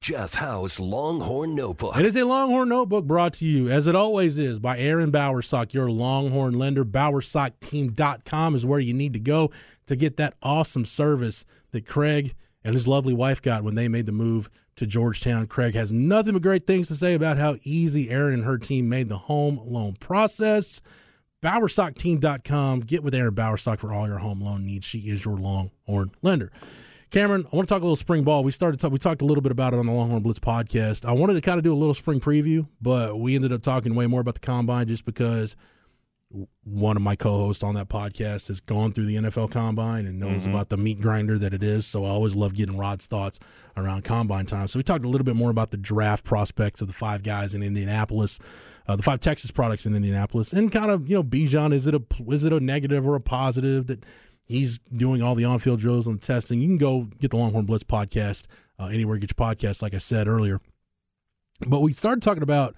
Jeff Howe's Longhorn Notebook. It is a Longhorn Notebook brought to you, as it always is, by Aaron Bowersock, your Longhorn lender. BowersockTeam.com is where you need to go to get that awesome service that Craig and his lovely wife got when they made the move to Georgetown. Craig has nothing but great things to say about how easy Aaron and her team made the home loan process. BowersockTeam.com. Get with Aaron Bowersock for all your home loan needs. She is your Longhorn lender. Cameron, I want to talk a little spring ball. We started talk, we talked a little bit about it on the Longhorn Blitz podcast. I wanted to kind of do a little spring preview, but we ended up talking way more about the combine just because one of my co-hosts on that podcast has gone through the NFL combine and knows mm-hmm. about the meat grinder that it is. So I always love getting Rod's thoughts around combine time. So we talked a little bit more about the draft prospects of the five guys in Indianapolis, uh, the five Texas products in Indianapolis, and kind of you know Bijan is it a is it a negative or a positive that He's doing all the on-field drills and testing. You can go get the Longhorn Blitz podcast uh, anywhere you get your podcast, like I said earlier. But we started talking about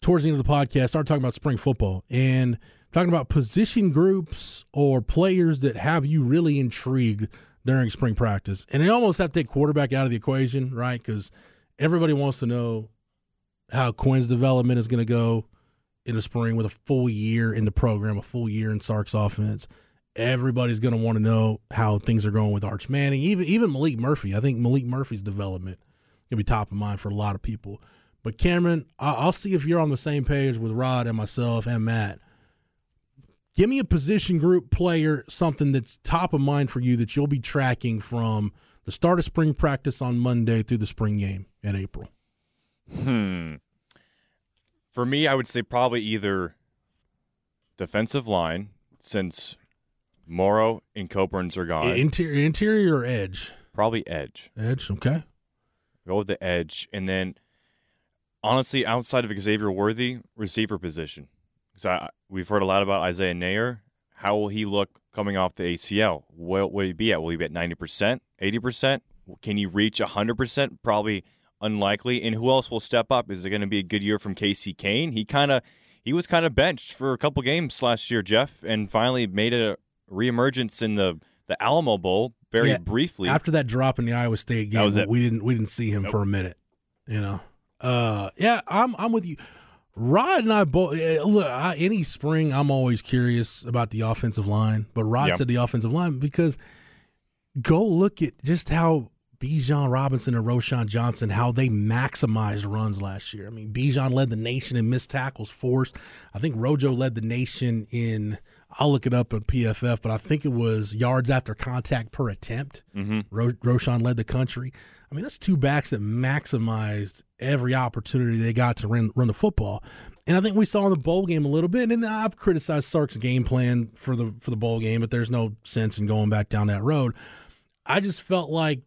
towards the end of the podcast, started talking about spring football and talking about position groups or players that have you really intrigued during spring practice. And they almost have to take quarterback out of the equation, right? Because everybody wants to know how Quinn's development is going to go in the spring with a full year in the program, a full year in Sark's offense everybody's going to want to know how things are going with Arch Manning, even even Maalik Murphy. I think Maalik Murphy's development going to be top of mind for a lot of people. But Cameron, I'll see if you're on the same page with Rod and myself and Matt. Give me a position group player, something that's top of mind for you that you'll be tracking from the start of spring practice on Monday through the spring game in April. Hmm. For me, I would say probably either defensive line, since Moro and Coburns are gone. Interior, interior or edge? Probably edge. Edge, okay. Go with the edge, and then honestly, outside of Xavier Worthy, receiver position. Because we've heard a lot about Isaiah Neyor. How will he look coming off the ACL? What will he be at? Will he be at ninety percent, eighty percent? Can he reach hundred percent? Probably unlikely. And who else will step up? Is it going to be a good year from Casey Cain? He kind of he was kind of benched for a couple games last year, Jeff, and finally made it a, reemergence in the the Alamo Bowl very yeah, briefly. After that drop in the Iowa State game, we didn't we didn't see him nope. for a minute. You know, uh, yeah, I'm I'm with you. Rod and I both eh, look. I, any spring, I'm always curious about the offensive line, but Rod yep. said the offensive line because go look at just how Bijan Robinson and Roschon Johnson, how they maximized runs last year. I mean, Bijan led the nation in missed tackles forced. I think Rojo led the nation in I'll look it up on PFF, but I think it was yards after contact per attempt. Mm-hmm. Ro- Roschon led the country. I mean, that's two backs that maximized every opportunity they got to run, run the football. And I think we saw in the bowl game a little bit. And I've criticized Sark's game plan for the for the bowl game, but there's no sense in going back down that road. I just felt like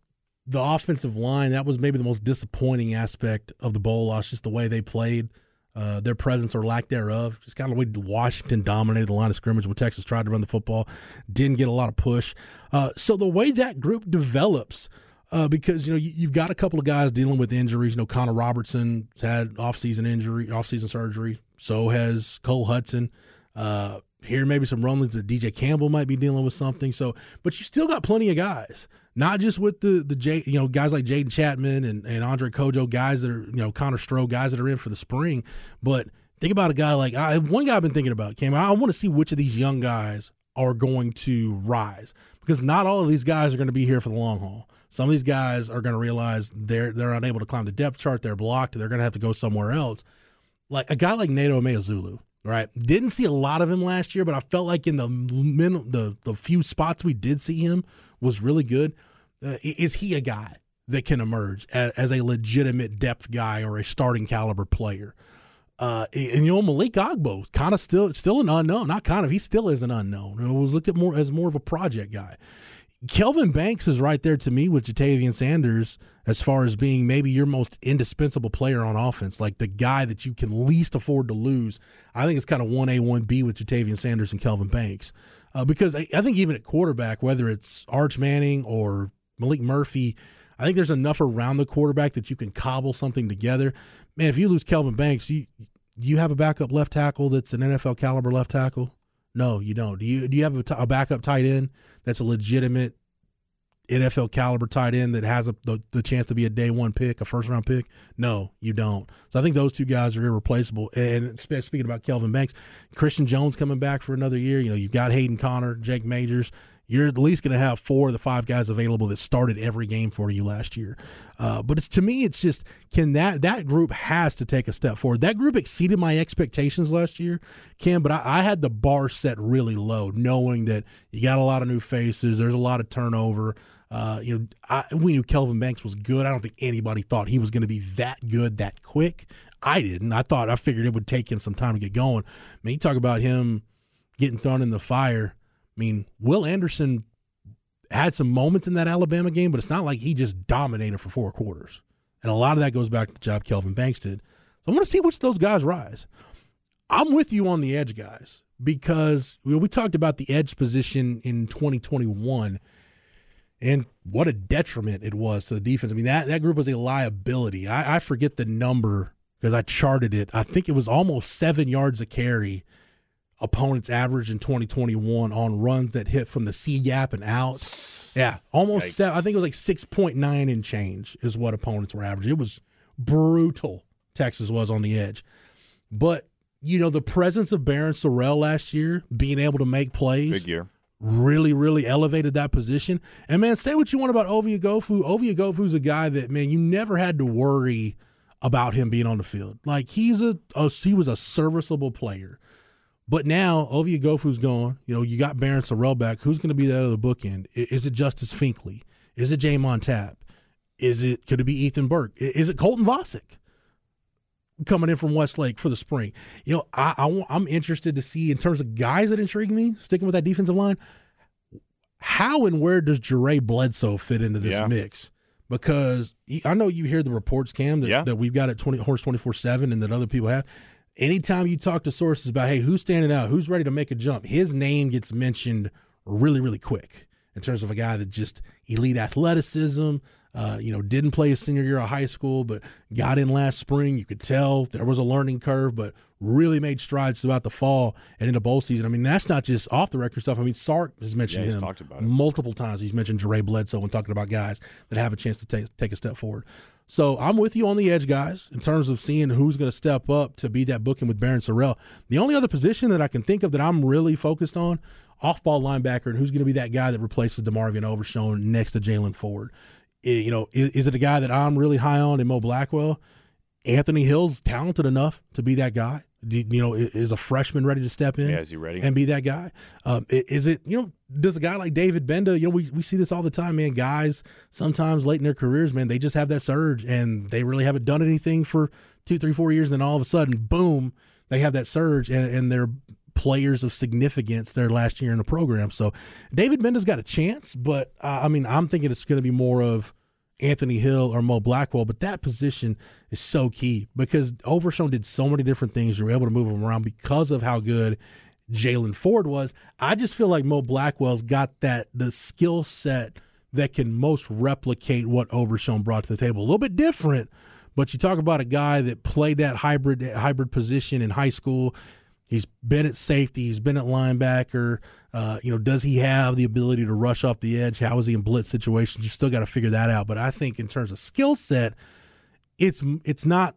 the offensive line that was maybe the most disappointing aspect of the bowl loss, just the way they played uh, their presence or lack thereof. Just kind of the way Washington dominated the line of scrimmage when Texas tried to run the football, didn't get a lot of push. Uh, so the way that group develops, uh, because you know you, have got a couple of guys dealing with injuries. You know Connor Robertson had offseason injury, offseason surgery. So has Cole Hutson. Uh, here maybe some rumblings that DJ Campbell might be dealing with something. So, but you still got plenty of guys not just with the the J, you know guys like Jaydon Chatman and, and Andre Cojoe, guys that are you know Connor Stroh, guys that are in for the spring. But think about a guy like I, one guy I've been thinking about, Cam. I want to see which of these young guys are going to rise because not all of these guys are going to be here for the long haul. Some of these guys are going to realize they're they're unable to climb the depth chart. They're blocked. They're going to have to go somewhere else. Like a guy like Nato Neto Right? Didn't see a lot of him last year, but I felt like in the the the few spots we did see him was really good. Uh, is he a guy that can emerge as, as, a legitimate depth guy or a starting caliber player? Uh, and you know Malik Agbo, kind of still still an unknown. Not kind of, he still is an unknown. It was looked at more as more of a project guy. Kelvin Banks is right there to me with Ja'Tavion Sanders as far as being maybe your most indispensable player on offense, like the guy that you can least afford to lose. I think it's kind of 1A, 1B with Ja'Tavion Sanders and Kelvin Banks. Uh, because I, I, think even at quarterback, whether it's Arch Manning or Maalik Murphy, I think there's enough around the quarterback that you can cobble something together. Man, if you lose Kelvin Banks, you you have a backup left tackle that's an NFL caliber left tackle? No, you don't. Do you do you have a, t- a backup tight end that's a legitimate NFL caliber tight end that has a, the, the chance to be a day one pick, a first round pick? No, you don't. So I think those two guys are irreplaceable. And speaking about Kelvin Banks, Christian Jones coming back for another year. You know, you've got Hayden Conner, Jake Majors you're at least going to have four of the five guys available that started every game for you last year. Uh, but it's to me, it's just can that that group has to take a step forward. That group exceeded my expectations last year, Kim. But I, I had the bar set really low, knowing that you got a lot of new faces. There's a lot of turnover. Uh, you know, I, we knew Kelvin Banks was good. I don't think anybody thought he was going to be that good that quick. I didn't. I thought I figured it would take him some time to get going. I mean, you talk about him getting thrown in the fire I mean, Will Anderson had some moments in that Alabama game, but it's not like he just dominated for four quarters. And a lot of that goes back to the job Kelvin Banks did. So I want to see which of those guys rise. I'm with you on the edge guys because we talked about the edge position in 2021 and what a detriment it was to the defense. I mean, that, that group was a liability. I, I forget the number because I charted it. I think it was almost seven yards a carry opponents average in 2021 on runs that hit from the C gap and out. Yeah, almost. Seven, I think it was like 6.9 in change is what opponents were averaging. It was brutal. Texas was on the edge, but you know the presence of Barryn Sorrell last year, being able to make plays, big year. Really, really elevated that position. And man, say what you want about Ovie Oghoufo. Ovie Oghoufo's a guy that man, you never had to worry about him being on the field. Like he's a, a he was a serviceable player. But now Ovie Oghoufo's gone. You know, you got Barryn Sorrell back. Who's going to be that other bookend? Is it Justice Finkley? Is it J'Mond Tapp? Is it could it be Ethan Burke? Is it Colton Vasek coming in from Westlake for the spring? You know, I, I am interested to see in terms of guys that intrigue me. Sticking with that defensive line, how and where does Jure Bledsoe fit into this yeah. mix? Because I know you hear the reports, Cam, that, yeah. that we've got at 20, Horns twenty four seven, and that other people have anytime you talk to sources about, hey, who's standing out, who's ready to make a jump, his name gets mentioned really, really quick in terms of a guy that just elite athleticism. Uh, you know, didn't play a senior year of high school, but got in last spring. You could tell there was a learning curve, but really made strides throughout the fall and into bowl season. I mean, that's not just off the record stuff. I mean, Sark has mentioned yeah, him multiple times. He's mentioned Jure Bledsoe when talking about guys that have a chance to take take a step forward. So I'm with you on the edge, guys, in terms of seeing who's going to step up to be that booking with Barryn Sorrell. The only other position that I can think of that I'm really focused on, off-ball linebacker, and who's going to be that guy that replaces DeMarvin Overshown next to Jaylan Ford. You know, is, is, it a guy that I'm really high on in Mo Blackwell? Anthony Hill's talented enough to be that guy you know, is a freshman ready to step in? Yeah, is he ready and be that guy? Um, is it you know? Does a guy like David Gbenda? You know, we we see this all the time, man. Guys sometimes late in their careers, man, they just have that surge and they really haven't done anything for two, three, four years. And then all of a sudden, boom, they have that surge and, and they're players of significance their last year in the program. So David Gbenda's got a chance, but uh, I mean, I'm thinking it's going to be more of Anthony Hill or Mo Blackwell, but that position is so key because Overshown did so many different things. You were able to move him around because of how good Jaylan Ford was. I just feel like Mo Blackwell's got that the skill set that can most replicate what Overshown brought to the table. A little bit different, but you talk about a guy that played that hybrid hybrid position in high school. He's been at safety. He's been at linebacker. Uh, you know, does he have the ability to rush off the edge? How is he in blitz situations? You still got to figure that out. But I think in terms of skill set, it's it's not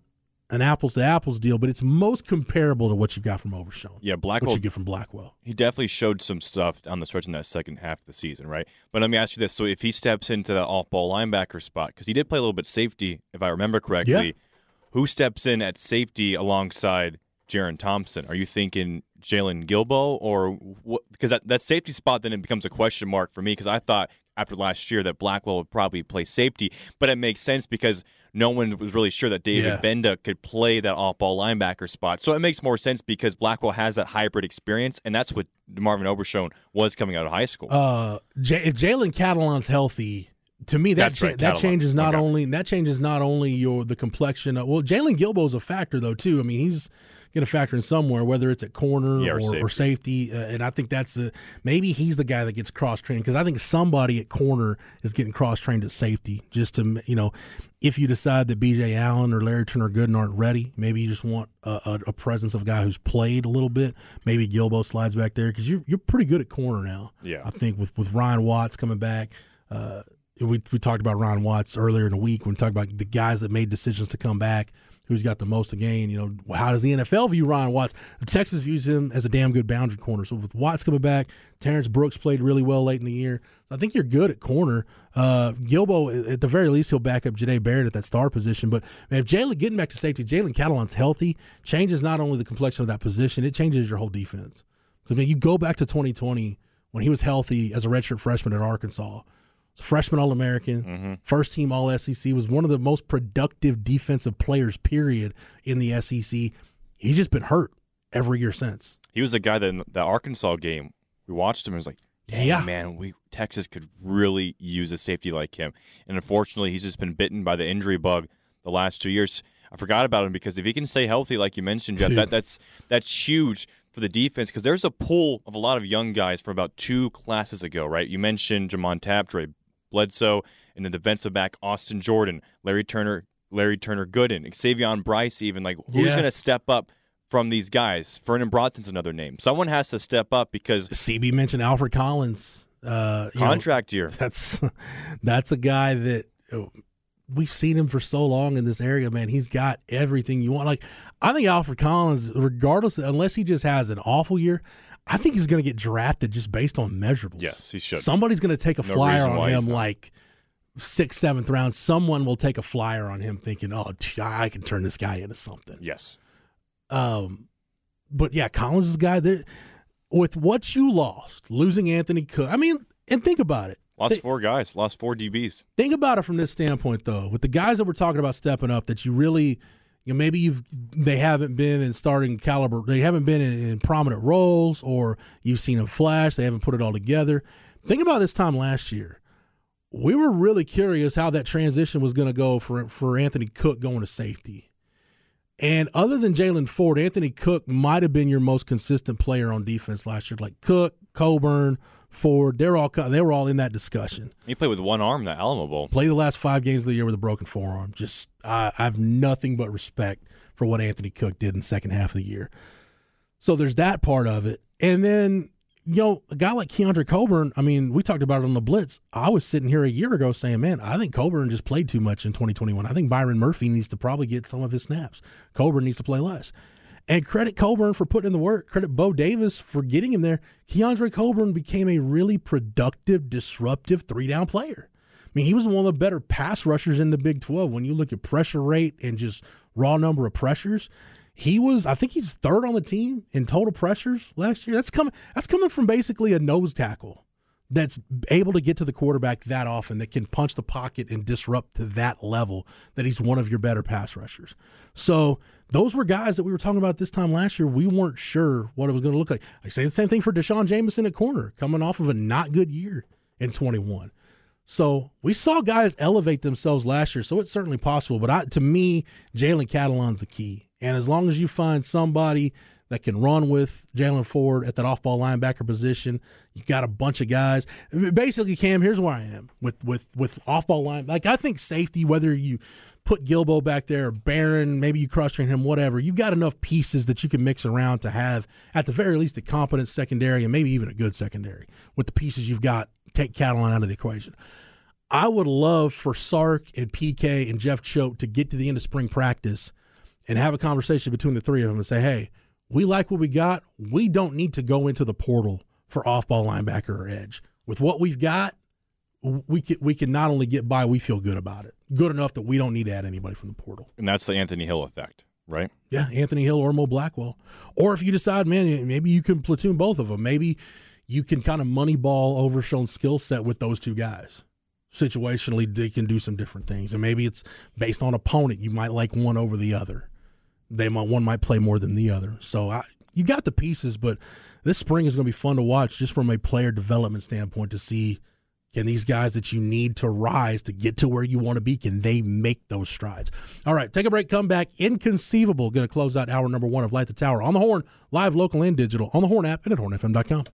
an apples to apples deal, but it's most comparable to what you got from Overshown. Yeah, Blackwell. What you get from Blackwell. He definitely showed some stuff on the stretch in that second half of the season, right? But let me ask you this: so if he steps into the off-ball linebacker spot, because he did play a little bit safety, if I remember correctly, yeah. who steps in at safety alongside Jerrin Thompson? Are you thinking Jaylon Guilbeau or what? Because that, that safety spot then it becomes a question mark for me because I thought after last year that Blackwell would probably play safety, but it makes sense because no one was really sure that David yeah. Gbenda could play that off-ball linebacker spot. So it makes more sense because Blackwell has that hybrid experience, and that's what Marvin Overshown was coming out of high school. Uh, J- if Jalen Catalon's healthy, to me that cha- right, that changes not okay. only that changes not only your the complexion. Of, well, Jaylon Guilbeau's a factor though too. I mean he's going to factor in somewhere, whether it's at corner yeah, or, or, safety. Or safety. Uh, and I think that's the maybe he's the guy that gets cross trained because I think somebody at corner is getting cross trained at safety just to you know if you decide that B.J. Allen or Larry Turner Gooden aren't ready, maybe you just want a, a, a, presence of a guy who's played a little bit. Maybe Guilbeau slides back there because you're you're pretty good at corner now. Yeah, I think with with Ryan Watts coming back. Uh, we we talked about Ron Watts earlier in the week when we talked about the guys that made decisions to come back who's got the most to gain. You know, how does the NFL view Ron Watts? Texas views him as a damn good boundary corner. So with Watts coming back, Terrence Brooks played really well late in the year. I think you're good at corner. Uh, Guilbeau, at the very least, he'll back up Jahdae Barron at that star position. But man, if Jalen getting back to safety, Jalen Catalon's healthy, changes not only the complexion of that position, it changes your whole defense. Because man, you go back to 2020 when he was healthy as a redshirt freshman at Arkansas freshman All American, mm-hmm. first team All SEC, was one of the most productive defensive players, period, in the SEC. He's just been hurt every year since. He was a guy that in the Arkansas game, we watched him and was like, yeah, man, we Texas could really use a safety like him. And unfortunately, he's just been bitten by the injury bug the last two years. I forgot about him because if he can stay healthy, like you mentioned, Jeff, that, that's that's huge for the defense because there's a pool of a lot of young guys from about two classes ago, right? You mentioned J'Mond Tapp, Dre Bledsoe, and the defensive back Austin Jordan, Larry Turner, Larry Turner Gooden, Xavion Bryce, even like who's yeah. going to step up from these guys? Vernon Broughton's another name. Someone has to step up because CB mentioned Alfred Collins. Uh, contract know, year. That's that's a guy that we've seen him for so long in this area. Man, he's got everything you want. Like I think Alfred Collins, regardless, unless he just has an awful year, I think he's going to get drafted just based on measurables. Yes, he should. Somebody's going to take a no flyer on him like sixth, seventh round. Someone will take a flyer on him thinking, oh, I can turn this guy into something. Yes. Um, but yeah, Collins is a guy that, with what you lost, losing Anthony Cook, I mean, and think about it. Lost Th- four guys, lost four DBs. Think about it from this standpoint, though. With the guys that we're talking about stepping up, that you really – you know, maybe you've they haven't been in starting caliber, they haven't been in, in prominent roles, or you've seen them flash, they haven't put it all together. Think about this time last year. We were really curious how that transition was going to go for for Anthony Cook going to safety. And other than Jaylan Ford, Anthony Cook might have been your most consistent player on defense last year. Like Cook, Coburn, Ford. They're all they were all in that discussion. He played with one arm that Alamo Bowl. Played the last five games of the year with a broken forearm. Just I, I have nothing but respect for what Anthony Cook did in the second half of the year. So there's that part of it, and then you know a guy like Keondre Coburn. I mean, we talked about it on the Blitz. I was sitting here a year ago saying, "Man, I think Coburn just played too much in 2021. I think Byron Murphy needs to probably get some of his snaps. Coburn needs to play less." And credit Coburn for putting in the work. Credit Bo Davis for getting him there. Keondre Coburn became a really productive, disruptive three down player. I mean, he was one of the better pass rushers in the Big 12. When you look at pressure rate and just raw number of pressures, he was, I think he's third on the team in total pressures last year. That's coming that's coming from basically a nose tackle that's able to get to the quarterback that often, that can punch the pocket and disrupt to that level, that he's one of your better pass rushers. So those were guys that we were talking about this time last year. We weren't sure what it was going to look like. I say the same thing for D'Shawn Jamison at corner, coming off of a not good year in 21. So we saw guys elevate themselves last year, so it's certainly possible. But I, to me, Jalen Catalon's the key. And as long as you find somebody that can run with Jaylan Ford at that off-ball linebacker position. You got a bunch of guys. Basically, Cam, here's where I am with with with off-ball line. Like I think safety, whether you put Guilbeau back there, Barron, maybe you cross train him, whatever. You've got enough pieces that you can mix around to have, at the very least, a competent secondary and maybe even a good secondary with the pieces you've got. Take Catalon out of the equation. I would love for Sark and PK and Jeff Choate to get to the end of spring practice and have a conversation between the three of them and say, hey, we like what we got. We don't need to go into the portal for off-ball linebacker or edge. With what we've got, we can we can not only get by, we feel good about it. Good enough that we don't need to add anybody from the portal. And that's the Anthony Hill effect, right? Yeah, Anthony Hill or Mo Blackwell. Or if you decide, man, maybe you can platoon both of them. Maybe you can kind of moneyball Overshown skill set with those two guys. Situationally, they can do some different things, and maybe it's based on opponent. You might like one over the other they might one might play more than the other. So I, you got the pieces, but this spring is going to be fun to watch just from a player development standpoint to see can these guys that you need to rise to get to where you want to be can they make those strides? All right, take a break, come back. Inconceivable going to close out hour number one of Light the Tower on the Horn, live, local, and digital on the Horn app and at hornfm.com.